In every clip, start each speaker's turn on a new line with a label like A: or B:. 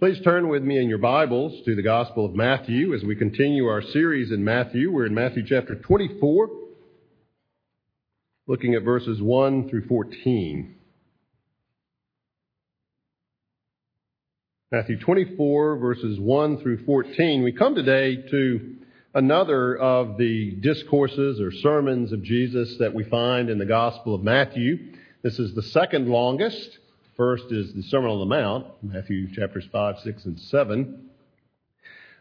A: Please turn with me in your Bibles to the Gospel of Matthew as we continue our series in Matthew. We're in Matthew chapter 24, looking at verses 1 through 14. Matthew 24, verses 1 through 14. We come today to another of the discourses or sermons of Jesus that we find in the Gospel of Matthew. This is the second longest. First is the Sermon on the Mount, Matthew chapters 5, 6, and 7.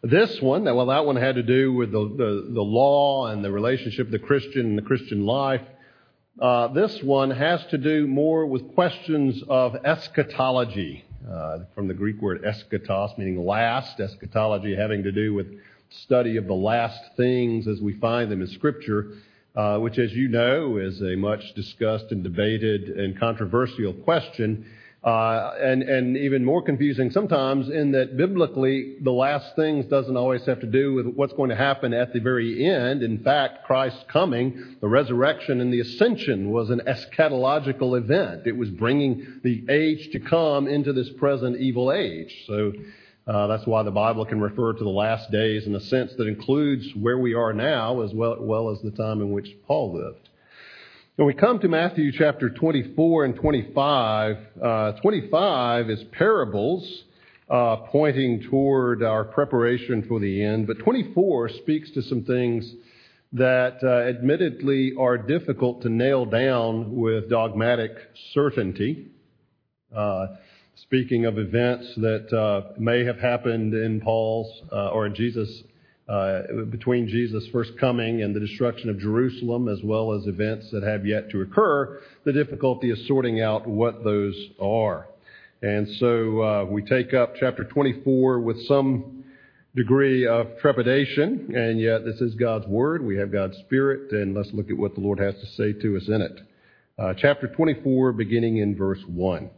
A: This one, well, that one had to do with the, the, the law and the relationship of the Christian and the Christian life. Uh, this one has to do more with questions of eschatology, uh, from the Greek word eschatos, meaning last, eschatology having to do with study of the last things as we find them in Scripture, uh, which, as you know, is a much discussed and debated and controversial question. Uh, and, and even more confusing sometimes in that biblically the last things doesn't always have to do with what's going to happen at the very end. In fact, Christ's coming, the resurrection and the ascension was an eschatological event. It was bringing the age to come into this present evil age. So uh, that's why the Bible can refer to the last days in a sense that includes where we are now as well, well as the time in which Paul lived. When we come to Matthew chapter 24 and 25, uh, 25 is parables uh, pointing toward our preparation for the end, but 24 speaks to some things that uh, admittedly are difficult to nail down with dogmatic certainty. Uh, speaking of events that uh, may have happened in Paul's uh, or in Jesus' between Jesus' first coming and the destruction of Jerusalem, as well as events that have yet to occur, the difficulty is sorting out what those are. And so uh, we take up chapter 24 with some degree of trepidation, and yet this is God's Word. We have God's Spirit, and let's look at what the Lord has to say to us in it. Uh, chapter 24, beginning in verse 1.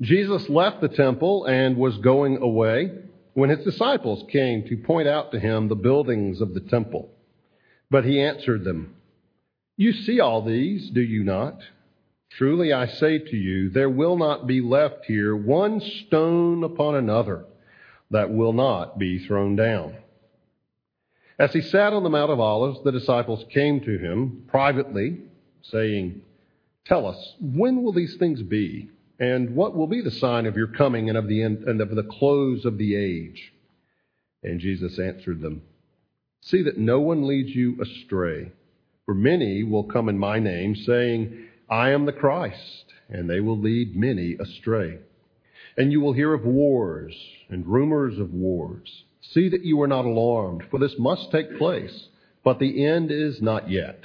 A: Jesus left the temple and was going away when his disciples came to point out to him the buildings of the temple. But he answered them, You see all these, do you not? Truly I say to you, there will not be left here one stone upon another that will not be thrown down. As he sat on the Mount of Olives, the disciples came to him privately, saying, Tell us, when will these things be? And what will be the sign of your coming and of the end and of the close of the age? And Jesus answered them, See that no one leads you astray. For many will come in my name, saying, I am the Christ, and they will lead many astray. And you will hear of wars and rumors of wars. See that you are not alarmed, for this must take place, but the end is not yet.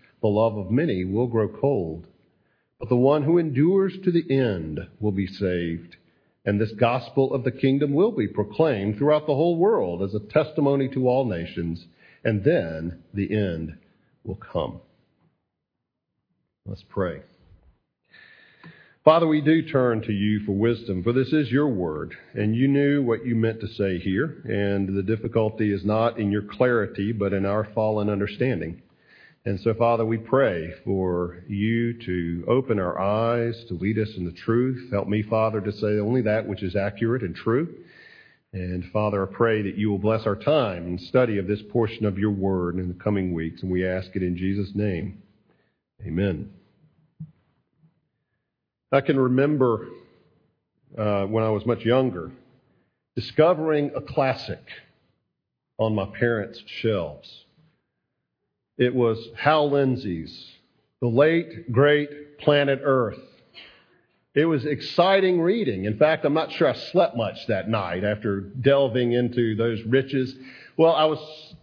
A: the love of many will grow cold. But the one who endures to the end will be saved. And this gospel of the kingdom will be proclaimed throughout the whole world as a testimony to all nations, and then the end will come. Let's pray. Father, we do turn to you for wisdom, for this is your word, and you knew what you meant to say here, and the difficulty is not in your clarity, but in our fallen understanding. And so, Father, we pray for you to open our eyes, to lead us in the truth. Help me, Father, to say only that which is accurate and true. And Father, I pray that you will bless our time and study of this portion of your word in the coming weeks. And we ask it in Jesus' name. Amen. I can remember uh, when I was much younger discovering a classic on my parents' shelves. It was Hal Lindsey's The Late Great Planet Earth. It was exciting reading. In fact, I'm not sure I slept much that night after delving into those riches. Well, I was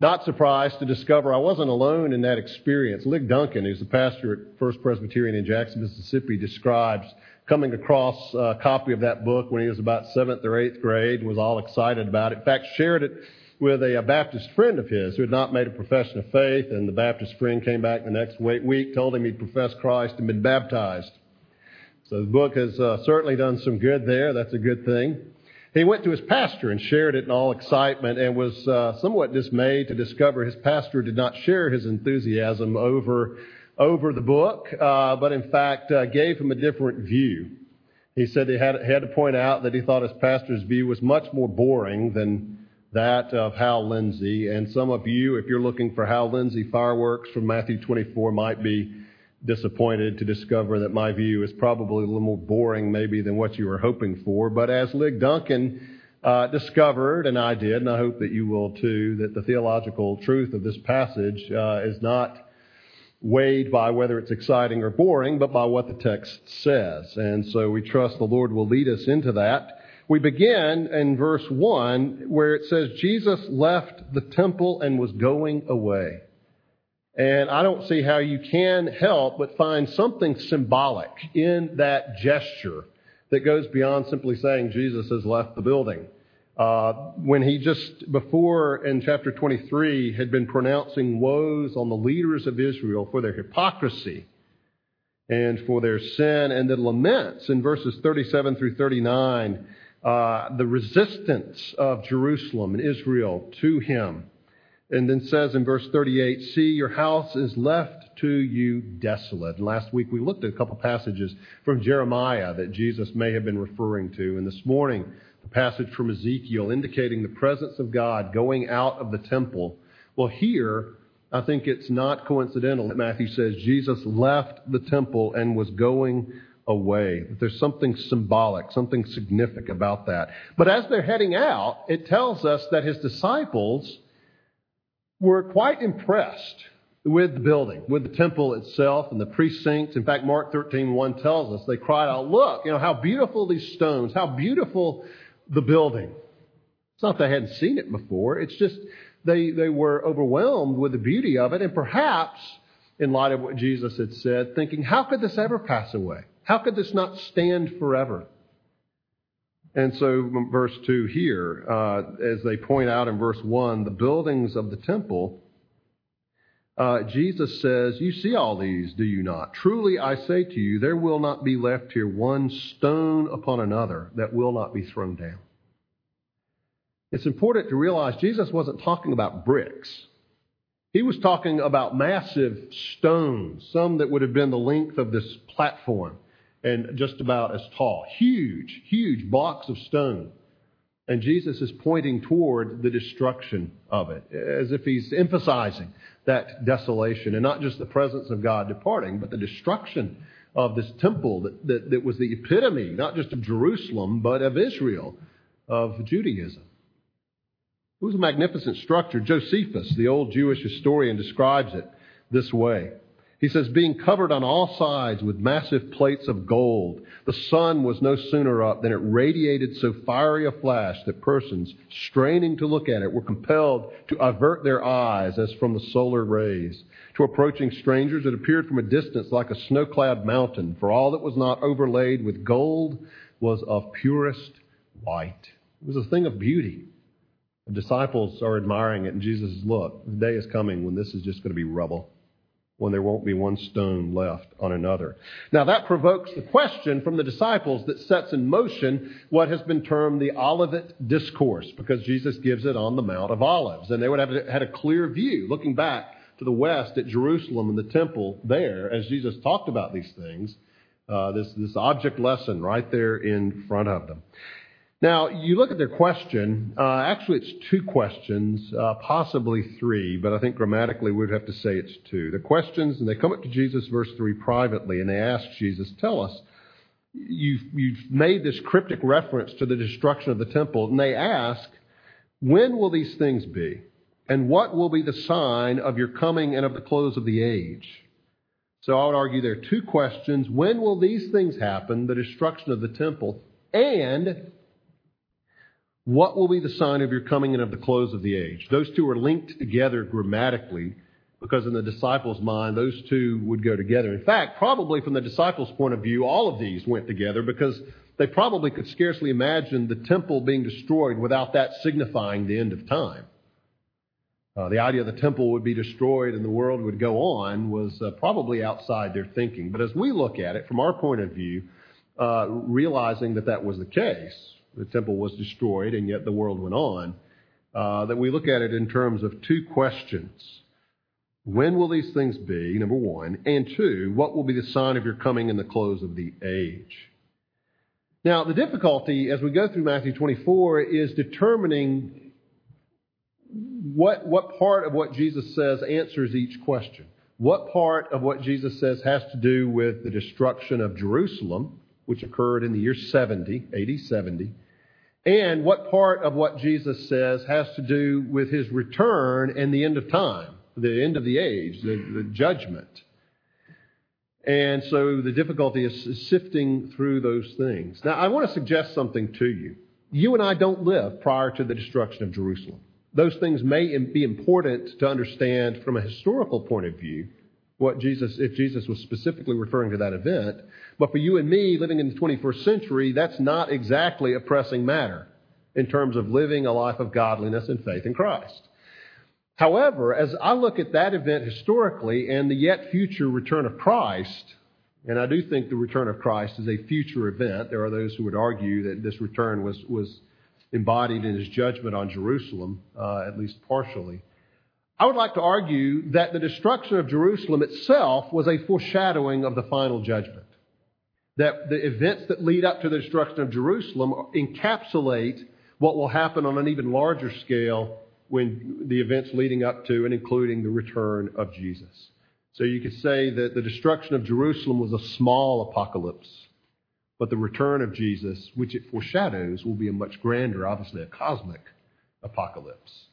A: not surprised to discover I wasn't alone in that experience. Lig Duncan, who's the pastor at First Presbyterian in Jackson, Mississippi, describes coming across a copy of that book when he was about seventh or eighth grade was all excited about it. In fact, shared it with a, Baptist friend of his who had not made a profession of faith, and the Baptist friend came back the next week, told him he'd professed Christ and been baptized. So the book has uh, certainly done some good there. That's a good thing. He went to his pastor and shared it in all excitement and was uh, somewhat dismayed to discover his pastor did not share his enthusiasm over, over the book, uh, but in fact uh, gave him a different view. He said he had, had to point out that he thought his pastor's view was much more boring than that of Hal Lindsey. And some of you, if you're looking for Hal Lindsey fireworks from Matthew 24, might be disappointed to discover that my view is probably a little more boring maybe than what you were hoping for. But as Lig Duncan uh, discovered, and I did, and I hope that you will too, that the theological truth of this passage uh, is not weighed by whether it's exciting or boring, but by what the text says. And so we trust the Lord will lead us into that. We begin in verse 1 where it says, Jesus left the temple and was going away. And I don't see how you can help but find something symbolic in that gesture that goes beyond simply saying Jesus has left the building. Uh, when he just before in chapter 23 had been pronouncing woes on the leaders of Israel for their hypocrisy and for their sin, and the laments in verses 37 through 39, uh, the resistance of Jerusalem and Israel to him and then says in verse 38, See, your house is left to you desolate. And last week we looked at a couple passages from Jeremiah that Jesus may have been referring to. And this morning, the passage from Ezekiel indicating the presence of God going out of the temple. Well, here, I think it's not coincidental that Matthew says Jesus left the temple and was going away. That there's something symbolic, something significant about that. But as they're heading out, it tells us that his disciples were quite impressed with the building, with the temple itself and the precincts. In fact, Mark 13, 1 tells us they cried out, Look, you know, how beautiful these stones, how beautiful the building. It's not they hadn't seen it before. It's just they, they were overwhelmed with the beauty of it, and perhaps, in light of what Jesus had said, thinking, How could this ever pass away? How could this not stand forever? And so, verse 2 here, uh, as they point out in verse 1, the buildings of the temple, uh, Jesus says, You see all these, do you not? Truly I say to you, there will not be left here one stone upon another that will not be thrown down. It's important to realize Jesus wasn't talking about bricks. He was talking about massive stones, some that would have been the length of this platform and just about as tall. Huge, huge blocks of stone. And Jesus is pointing toward the destruction of it, as if he's emphasizing that desolation and not just the presence of God departing, but the destruction of this temple that, that, that was the epitome, not just of Jerusalem, but of Israel, of Judaism. It was a magnificent structure. Josephus, the old Jewish historian, describes it this way. He says, being covered on all sides with massive plates of gold, the sun was no sooner up than it radiated so fiery a flash that persons, straining to look at it, were compelled to avert their eyes as from the solar rays. To approaching strangers, it appeared from a distance like a snow clad mountain, for all that was not overlaid with gold was of purest white. It was a thing of beauty. The disciples are admiring it, and Jesus says, Look, the day is coming when this is just going to be rubble when there won't be one stone left on another. Now that provokes the question from the disciples that sets in motion what has been termed the Olivet Discourse, because Jesus gives it on the Mount of Olives. And they would have had a clear view, looking back to the west at Jerusalem and the temple there, as Jesus talked about these things, uh, this, this object lesson right there in front of them. Now, you look at their question. Uh, actually, it's two questions, uh, possibly three, but I think grammatically we'd have to say it's two. The questions, and they come up to Jesus, verse 3, privately, and they ask Jesus, Tell us, you've, you've made this cryptic reference to the destruction of the temple, and they ask, when will these things be? And what will be the sign of your coming and of the close of the age? So I would argue there are two questions. When will these things happen, the destruction of the temple, and what will be the sign of your coming and of the close of the age? Those two are linked together grammatically because in the disciples' mind, those two would go together. In fact, probably from the disciples' point of view, all of these went together because they probably could scarcely imagine the temple being destroyed without that signifying the end of time. Uh, the idea the temple would be destroyed and the world would go on was uh, probably outside their thinking. But as we look at it from our point of view, uh, realizing that that was the case, the temple was destroyed and yet the world went on, uh, that we look at it in terms of two questions. When will these things be, number one? And two, what will be the sign of your coming and the close of the age? Now, the difficulty as we go through Matthew 24 is determining what, what part of what Jesus says answers each question. What part of what Jesus says has to do with the destruction of Jerusalem, which occurred in the year 70, AD 70, and what part of what Jesus says has to do with his return and the end of time, the end of the age, the, the judgment. And so the difficulty is sifting through those things. Now, I want to suggest something to you. You and I don't live prior to the destruction of Jerusalem. Those things may be important to understand from a historical point of view, what Jesus, if Jesus was specifically referring to that event. But for you and me living in the 21st century, that's not exactly a pressing matter in terms of living a life of godliness and faith in Christ. However, as I look at that event historically and the yet future return of Christ, and I do think the return of Christ is a future event. There are those who would argue that this return was, was embodied in his judgment on Jerusalem, uh, at least partially. I would like to argue that the destruction of Jerusalem itself was a foreshadowing of the final judgment. That the events that lead up to the destruction of Jerusalem encapsulate what will happen on an even larger scale when the events leading up to and including the return of Jesus. So you could say that the destruction of Jerusalem was a small apocalypse but the return of Jesus, which it foreshadows, will be a much grander, obviously a cosmic apocalypse.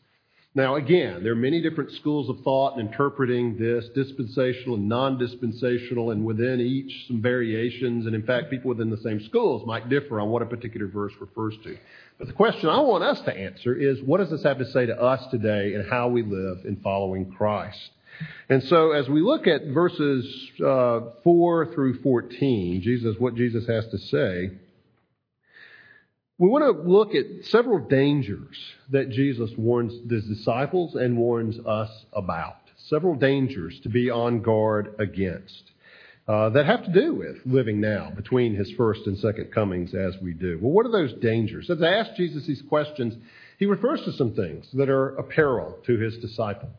A: Now, again, there are many different schools of thought in interpreting this, dispensational and non dispensational, and within each some variations. And in fact, people within the same schools might differ on what a particular verse refers to. But the question I want us to answer is what does this have to say to us today and how we live in following Christ? And so, as we look at verses uh, 4 through 14, Jesus, what Jesus has to say, we want to look at several dangers that Jesus warns his disciples and warns us about. Several dangers to be on guard against uh, that have to do with living now between his first and second comings as we do. Well, what are those dangers? As I ask Jesus these questions, he refers to some things that are a peril to his disciple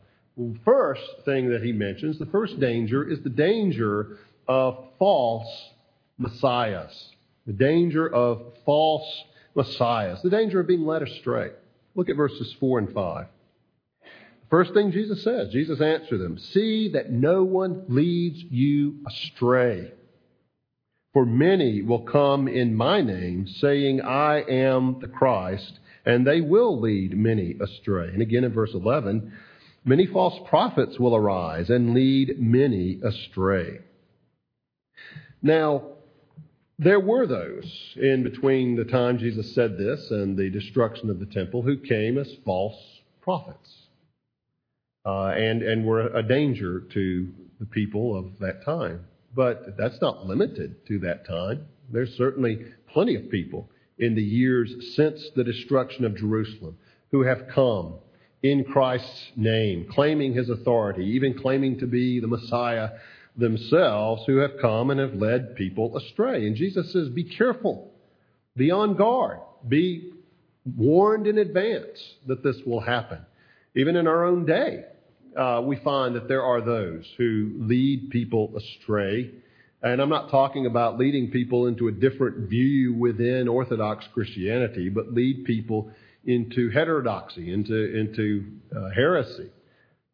A: first thing that he mentions, the first danger, is the danger of false messiahs. The danger of false messiahs. The danger of being led astray. Look at verses 4 and 5. First thing Jesus says, Jesus answered them, See that no one leads you astray. For many will come in my name, saying, I am the Christ, and they will lead many astray. And again in verse 11, Many false prophets will arise and lead many astray. Now, there were those in between the time Jesus said this and the destruction of the temple who came as false prophets uh, and, and were a danger to the people of that time. But that's not limited to that time. There's certainly plenty of people in the years since the destruction of Jerusalem who have come in Christ's name, claiming his authority, even claiming to be the Messiah themselves, who have come and have led people astray. And Jesus says, Be careful, be on guard, be warned in advance that this will happen. Even in our own day, uh, we find that there are those who lead people astray. And I'm not talking about leading people into a different view within Orthodox Christianity, but lead people into heterodoxy, into, into uh, heresy.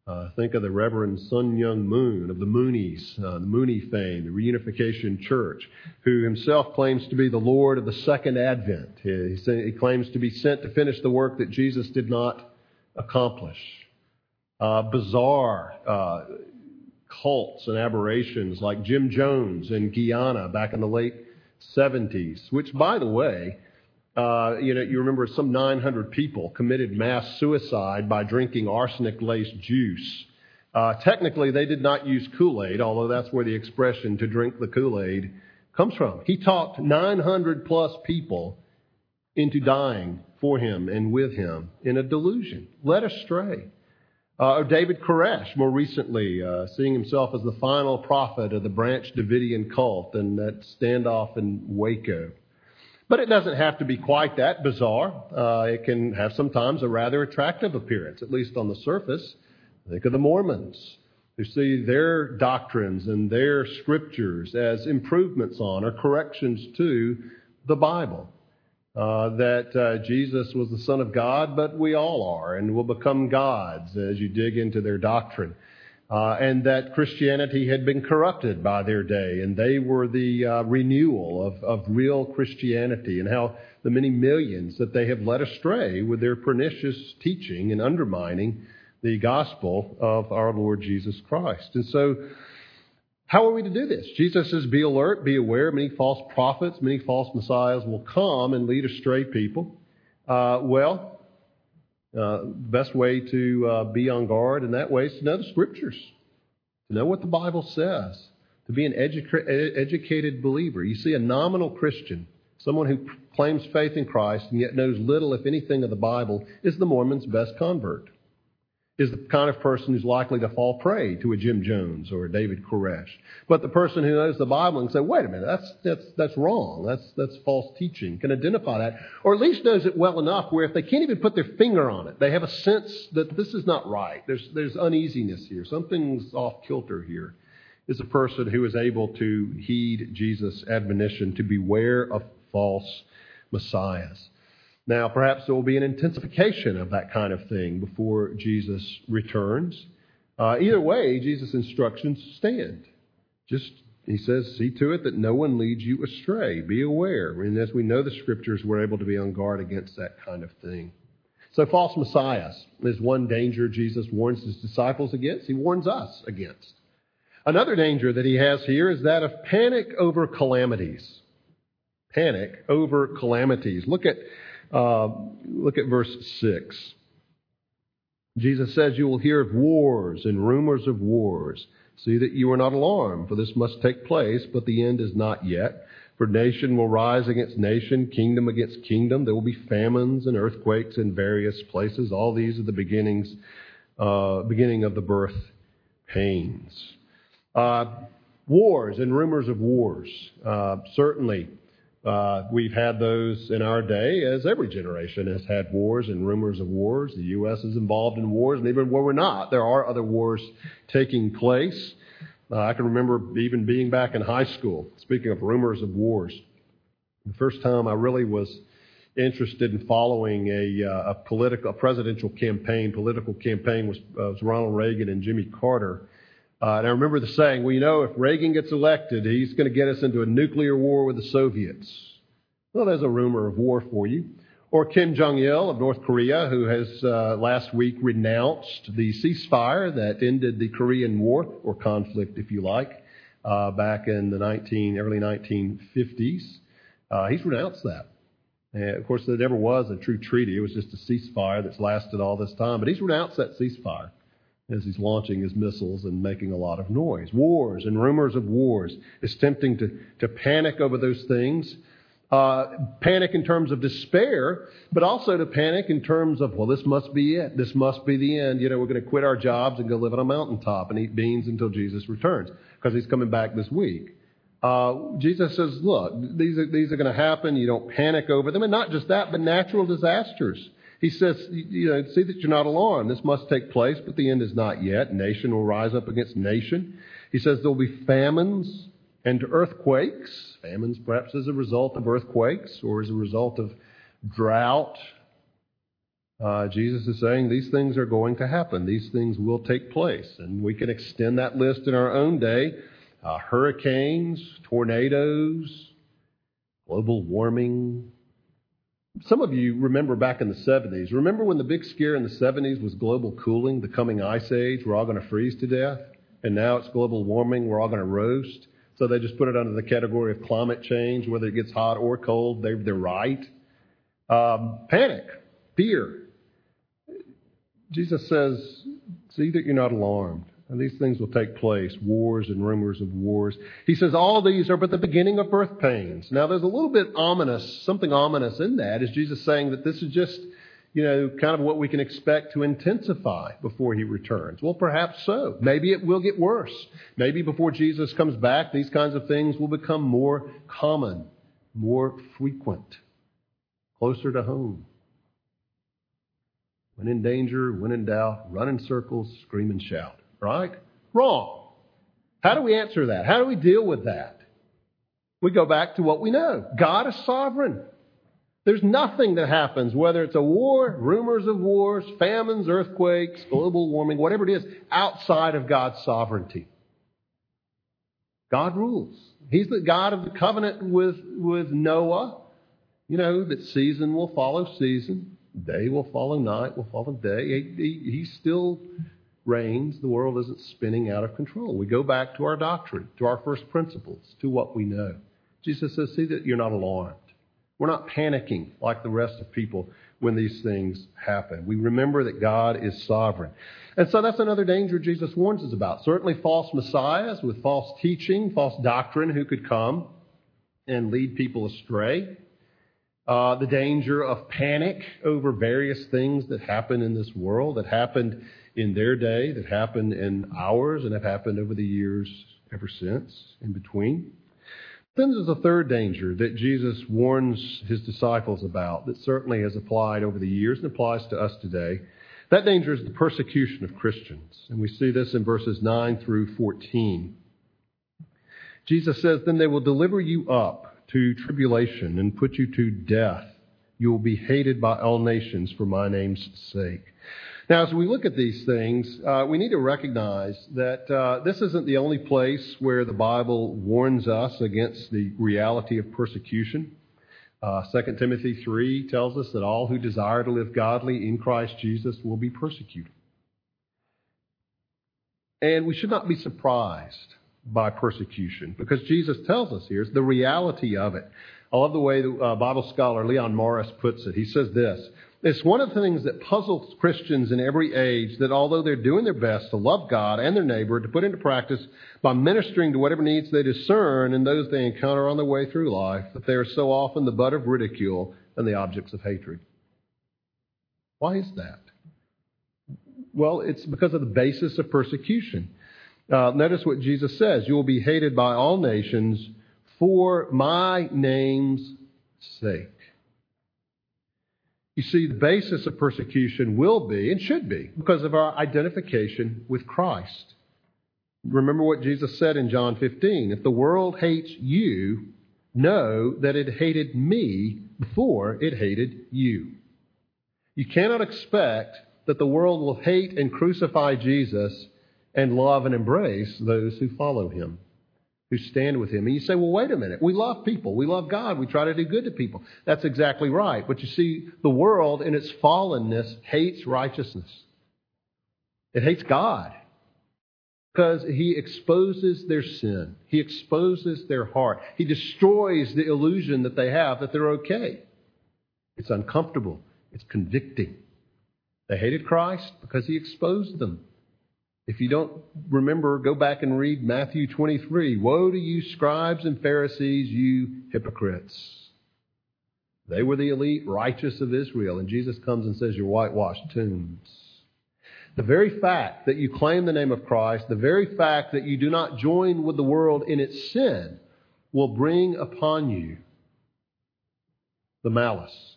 A: Uh, think of the Reverend Sun Myung Moon of the Moonies, uh, the Mooney fame, the Reunification Church, who himself claims to be the Lord of the Second Advent. He, he claims to be sent to finish the work that Jesus did not accomplish. Uh, bizarre uh, cults and aberrations like Jim Jones in Guyana back in the late 70s, which, by the way, uh, you know, you remember some 900 people committed mass suicide by drinking arsenic-laced juice. Uh, technically, they did not use Kool-Aid, although that's where the expression "to drink the Kool-Aid" comes from. He talked 900 plus people into dying for him and with him in a delusion, led astray. Uh, David Koresh, more recently, uh, seeing himself as the final prophet of the Branch Davidian cult and that standoff in Waco. But it doesn't have to be quite that bizarre. Uh, it can have sometimes a rather attractive appearance, at least on the surface. Think of the Mormons, who see their doctrines and their scriptures as improvements on or corrections to the Bible. Uh, that uh, Jesus was the Son of God, but we all are and will become gods as you dig into their doctrine uh, and that Christianity had been corrupted by their day, and they were the uh, renewal of, of real Christianity, and how the many millions that they have led astray with their pernicious teaching and undermining the gospel of our Lord Jesus Christ. And so, how are we to do this? Jesus says, Be alert, be aware. Many false prophets, many false messiahs will come and lead astray people. Uh, well, uh, the best way to uh, be on guard in that way is to know the scriptures, to know what the Bible says, to be an educa- educated believer. You see, a nominal Christian, someone who claims faith in Christ and yet knows little, if anything, of the Bible, is the Mormon's best convert is the kind of person who's likely to fall prey to a Jim Jones or a David Koresh. But the person who knows the Bible and say, wait a minute, that's, that's, that's wrong. That's, that's false teaching, can identify that. Or at least knows it well enough where if they can't even put their finger on it, they have a sense that this is not right. There's, there's uneasiness here. Something's off kilter here. Is a person who is able to heed Jesus' admonition to beware of false messiahs. Now, perhaps there will be an intensification of that kind of thing before Jesus returns. Uh, either way, Jesus' instructions stand. Just, he says, see to it that no one leads you astray. Be aware. And as we know the scriptures, we're able to be on guard against that kind of thing. So, false messiahs is one danger Jesus warns his disciples against. He warns us against. Another danger that he has here is that of panic over calamities. Panic over calamities. Look at uh, look at verse 6. Jesus says, You will hear of wars and rumors of wars. See that you are not alarmed, for this must take place, but the end is not yet. For nation will rise against nation, kingdom against kingdom. There will be famines and earthquakes in various places. All these are the beginnings, uh, beginning of the birth pains. Uh, wars and rumors of wars. Uh, certainly, uh, we've had those in our day, as every generation has had wars and rumors of wars. The U.S. is involved in wars, and even where we're not, there are other wars taking place. Uh, I can remember even being back in high school, speaking of rumors of wars. The first time I really was interested in following a, uh, a political, a presidential campaign, political campaign was, uh, was Ronald Reagan and Jimmy Carter. Uh, and I remember the saying, well, you know, if Reagan gets elected, he's going to get us into a nuclear war with the Soviets. Well, there's a rumor of war for you. Or Kim Jong il of North Korea, who has uh, last week renounced the ceasefire that ended the Korean War, or conflict, if you like, uh, back in the 19, early 1950s. Uh, he's renounced that. And of course, there never was a true treaty. It was just a ceasefire that's lasted all this time. But he's renounced that ceasefire as he's launching his missiles and making a lot of noise. Wars and rumors of wars. It's tempting to, to panic over those things. Uh, panic in terms of despair, but also to panic in terms of, well, this must be it. This must be the end. You know, we're going to quit our jobs and go live on a mountaintop and eat beans until Jesus returns because he's coming back this week. Uh, Jesus says, look, these are, these are going to happen. You don't panic over them. And not just that, but natural disasters. He says, you know, see that you're not alarmed. This must take place, but the end is not yet. Nation will rise up against nation. He says there will be famines and earthquakes. Famines perhaps as a result of earthquakes or as a result of drought. Uh, Jesus is saying these things are going to happen. These things will take place. And we can extend that list in our own day. Uh, hurricanes, tornadoes, global warming. Some of you remember back in the 70s. Remember when the big scare in the 70s was global cooling, the coming ice age? We're all going to freeze to death. And now it's global warming. We're all going to roast. So they just put it under the category of climate change, whether it gets hot or cold. They're, they're right. Um, panic, fear. Jesus says, see that you're not alarmed. And these things will take place, wars and rumors of wars. He says all these are but the beginning of birth pains. Now there's a little bit ominous, something ominous in that. Is Jesus saying that this is just, you know, kind of what we can expect to intensify before he returns? Well, perhaps so. Maybe it will get worse. Maybe before Jesus comes back, these kinds of things will become more common, more frequent, closer to home. When in danger, when in doubt, run in circles, scream and shout. Right? Wrong. How do we answer that? How do we deal with that? We go back to what we know. God is sovereign. There's nothing that happens, whether it's a war, rumors of wars, famines, earthquakes, global warming, whatever it is, outside of God's sovereignty. God rules. He's the God of the covenant with, with Noah. You know, that season will follow season. Day will follow night, will follow day. He, he, he still reigns. The world isn't spinning out of control. We go back to our doctrine, to our first principles, to what we know. Jesus says, see that you're not alarmed. We're not panicking like the rest of people when these things happen. We remember that God is sovereign. And so that's another danger Jesus warns us about. Certainly false messiahs with false teaching, false doctrine who could come and lead people astray uh, the danger of panic over various things that happen in this world, that happened in their day, that happened in ours, and have happened over the years ever since, in between. Then there's a third danger that Jesus warns his disciples about that certainly has applied over the years and applies to us today. That danger is the persecution of Christians. And we see this in verses 9 through 14. Jesus says, Then they will deliver you up to tribulation and put you to death. You will be hated by all nations for my name's sake. Now, as we look at these things, uh, we need to recognize that uh, this isn't the only place where the Bible warns us against the reality of persecution. Uh, 2 Timothy 3 tells us that all who desire to live godly in Christ Jesus will be persecuted. And we should not be surprised by persecution because Jesus tells us here the reality of it. I love the way the uh, Bible scholar Leon Morris puts it. He says this It's one of the things that puzzles Christians in every age that although they're doing their best to love God and their neighbor, to put into practice by ministering to whatever needs they discern and those they encounter on their way through life, that they are so often the butt of ridicule and the objects of hatred. Why is that? Well, it's because of the basis of persecution. Uh, notice what Jesus says You will be hated by all nations for my name's sake. You see, the basis of persecution will be and should be because of our identification with Christ. Remember what Jesus said in John 15 If the world hates you, know that it hated me before it hated you. You cannot expect that the world will hate and crucify Jesus and love and embrace those who follow him, who stand with him. And you say, well, wait a minute. We love people. We love God. We try to do good to people. That's exactly right. But you see, the world in its fallenness hates righteousness. It hates God because he exposes their sin. He exposes their heart. He destroys the illusion that they have that they're okay. It's uncomfortable. It's convicting. They hated Christ because he exposed them. If you don't remember, go back and read Matthew 23. Woe to you, scribes and Pharisees, you hypocrites. They were the elite righteous of Israel, and Jesus comes and says, You're whitewashed tombs. The very fact that you claim the name of Christ, the very fact that you do not join with the world in its sin, will bring upon you the malice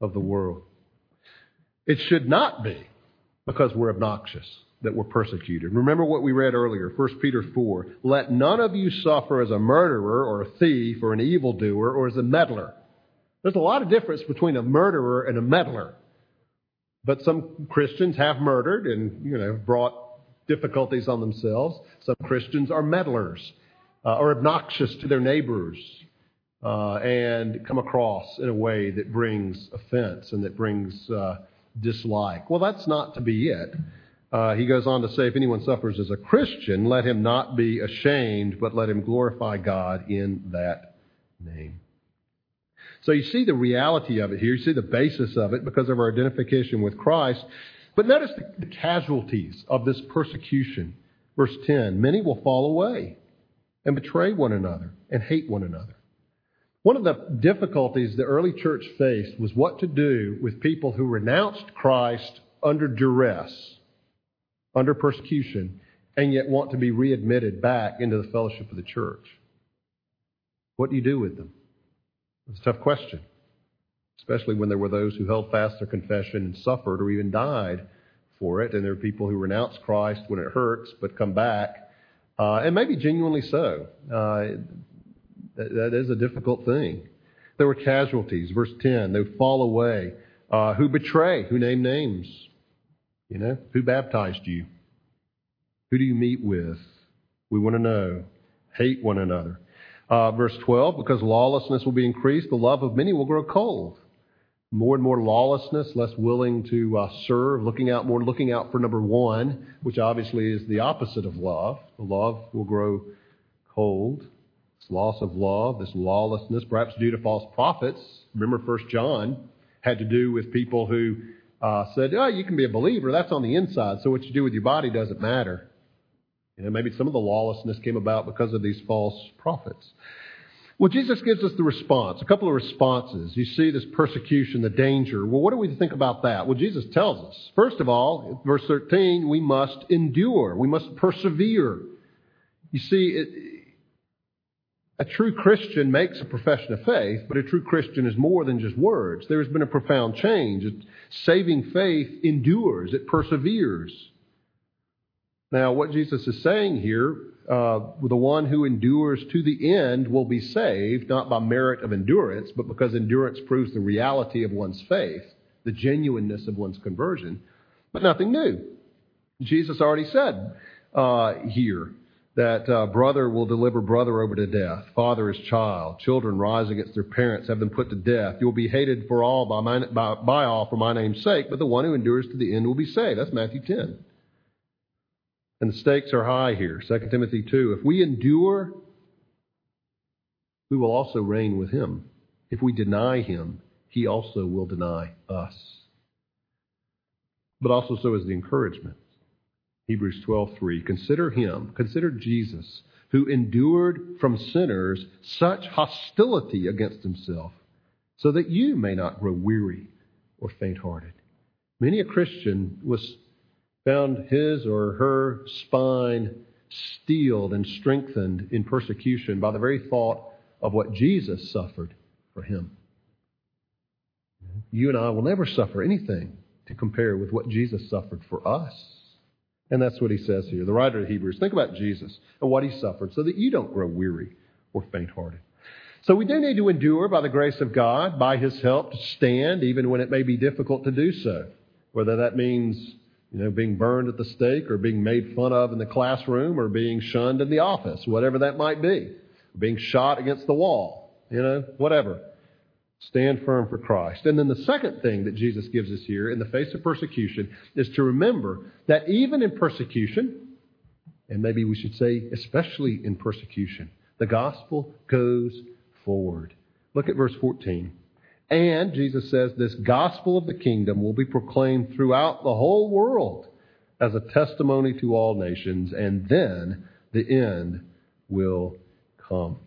A: of the world. It should not be because we're obnoxious that were persecuted. Remember what we read earlier, 1 Peter 4. Let none of you suffer as a murderer or a thief or an evildoer or as a meddler. There's a lot of difference between a murderer and a meddler. But some Christians have murdered and, you know, brought difficulties on themselves. Some Christians are meddlers uh, or obnoxious to their neighbors uh, and come across in a way that brings offense and that brings uh, dislike. Well, that's not to be it. Uh, he goes on to say, if anyone suffers as a Christian, let him not be ashamed, but let him glorify God in that name. So you see the reality of it here. You see the basis of it because of our identification with Christ. But notice the, the casualties of this persecution. Verse 10 Many will fall away and betray one another and hate one another. One of the difficulties the early church faced was what to do with people who renounced Christ under duress, under persecution, and yet want to be readmitted back into the fellowship of the church. What do you do with them? It's a tough question, especially when there were those who held fast their confession and suffered or even died for it, and there are people who renounce Christ when it hurts but come back, uh, and maybe genuinely so. Uh, that, that is a difficult thing. There were casualties. Verse 10, they fall away. Uh, who betray? Who name names? You know, who baptized you? Who do you meet with? We want to know. Hate one another. Uh, verse 12, because lawlessness will be increased, the love of many will grow cold. More and more lawlessness, less willing to uh, serve, looking out more, looking out for number one, which obviously is the opposite of love. The love will grow cold this loss of love, this lawlessness, perhaps due to false prophets. Remember, First John had to do with people who uh, said, "Oh, you can be a believer. That's on the inside. So what you do with your body doesn't matter." You know, maybe some of the lawlessness came about because of these false prophets. Well, Jesus gives us the response, a couple of responses. You see this persecution, the danger. Well, what do we think about that? Well, Jesus tells us. First of all, verse 13, we must endure. We must persevere. You see, it, a true Christian makes a profession of faith, but a true Christian is more than just words. There has been a profound change. saving faith endures, it perseveres. Now, what Jesus is saying here, uh, the one who endures to the end will be saved, not by merit of endurance, but because endurance proves the reality of one's faith, the genuineness of one's conversion, but nothing new. Jesus already said uh, here that uh, brother will deliver brother over to death, father is child, children rise against their parents, have them put to death. You will be hated for all by, my, by, by all for my name's sake, but the one who endures to the end will be saved. That's Matthew 10. And the stakes are high here. 2 Timothy 2. If we endure, we will also reign with him. If we deny him, he also will deny us. But also so is the encouragement. Hebrews 12:3 Consider him, consider Jesus, who endured from sinners such hostility against himself, so that you may not grow weary or faint-hearted. Many a Christian was found his or her spine steeled and strengthened in persecution by the very thought of what Jesus suffered for him. You and I will never suffer anything to compare with what Jesus suffered for us. And that's what he says here. The writer of Hebrews, think about Jesus and what he suffered so that you don't grow weary or faint hearted. So we do need to endure by the grace of God, by his help, to stand even when it may be difficult to do so. Whether that means, you know, being burned at the stake or being made fun of in the classroom or being shunned in the office, whatever that might be. Being shot against the wall, you know, whatever. Stand firm for Christ. And then the second thing that Jesus gives us here in the face of persecution is to remember that even in persecution, and maybe we should say especially in persecution, the gospel goes forward. Look at verse 14. And Jesus says this gospel of the kingdom will be proclaimed throughout the whole world as a testimony to all nations, and then the end will come.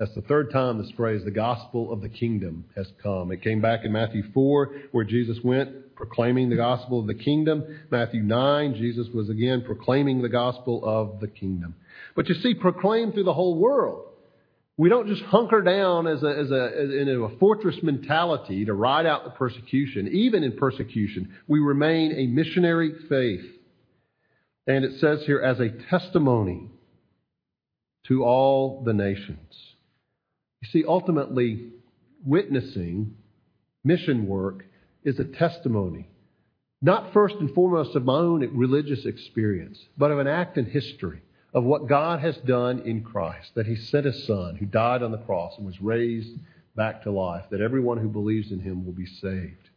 A: That's the third time this phrase, the gospel of the kingdom, has come. It came back in Matthew 4, where Jesus went proclaiming the gospel of the kingdom. Matthew 9, Jesus was again proclaiming the gospel of the kingdom. But you see, proclaimed through the whole world. We don't just hunker down as a, as a, as in a fortress mentality to ride out the persecution. Even in persecution, we remain a missionary faith. And it says here, as a testimony to all the nations. You see, ultimately, witnessing, mission work, is a testimony, not first and foremost of my own religious experience, but of an act in history of what God has done in Christ, that He sent His Son who died on the cross and was raised back to life, that everyone who believes in Him will be saved.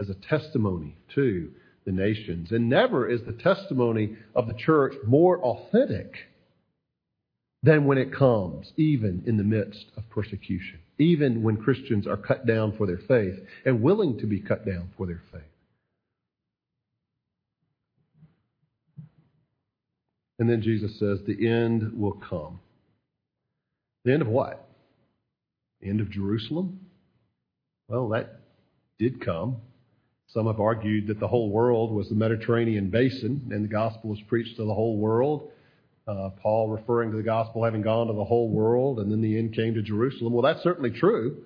A: As a testimony to the nations. And never is the testimony of the church more authentic than when it comes, even in the midst of persecution, even when Christians are cut down for their faith and willing to be cut down for their faith. And then Jesus says, The end will come. The end of what? The end of Jerusalem? Well, that did come. Some have argued that the whole world was the Mediterranean basin and the gospel was preached to the whole world. Uh, Paul referring to the gospel having gone to the whole world, and then the end came to Jerusalem. Well, that's certainly true.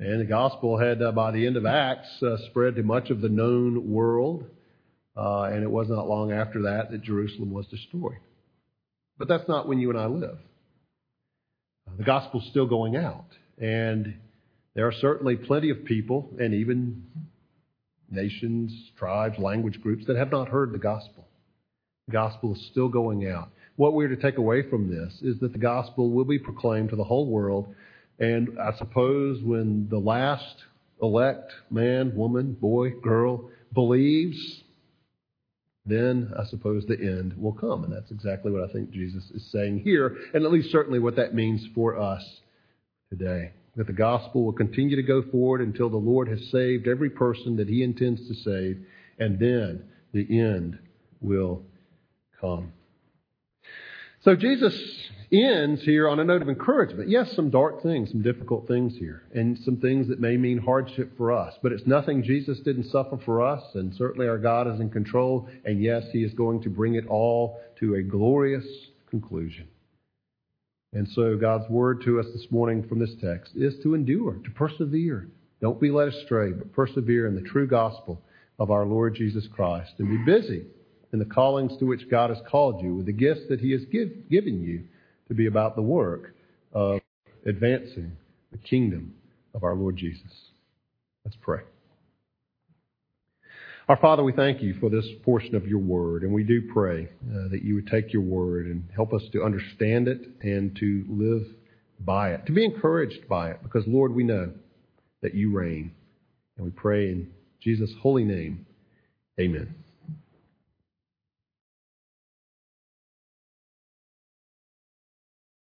A: And the gospel had, uh, by the end of Acts, uh, spread to much of the known world. Uh, and it wasn't long after that that Jerusalem was destroyed. But that's not when you and I live. Uh, the gospel's still going out. And there are certainly plenty of people, and even nations, tribes, language groups, that have not heard the gospel. The gospel is still going out. What we're to take away from this is that the gospel will be proclaimed to the whole world. And I suppose when the last elect man, woman, boy, girl believes, then I suppose the end will come. And that's exactly what I think Jesus is saying here, and at least certainly what that means for us today. That the gospel will continue to go forward until the Lord has saved every person that he intends to save, and then the end will come. So Jesus ends here on a note of encouragement. Yes, some dark things, some difficult things here, and some things that may mean hardship for us. But it's nothing Jesus didn't suffer for us, and certainly our God is in control. And yes, He is going to bring it all to a glorious conclusion. And so God's word to us this morning from this text is to endure, to persevere. Don't be led astray, but persevere in the true gospel of our Lord Jesus Christ and be busy in the callings to which God has called you with the gifts that He has give, given you to be about the work of advancing the kingdom of our Lord Jesus. Let's pray. Our Father, we thank you for this portion of your word, and we do pray uh, that you would take your word and help us to understand it and to live by it, to be encouraged by it, because, Lord, we know that you reign. And we pray in Jesus' holy name. Amen.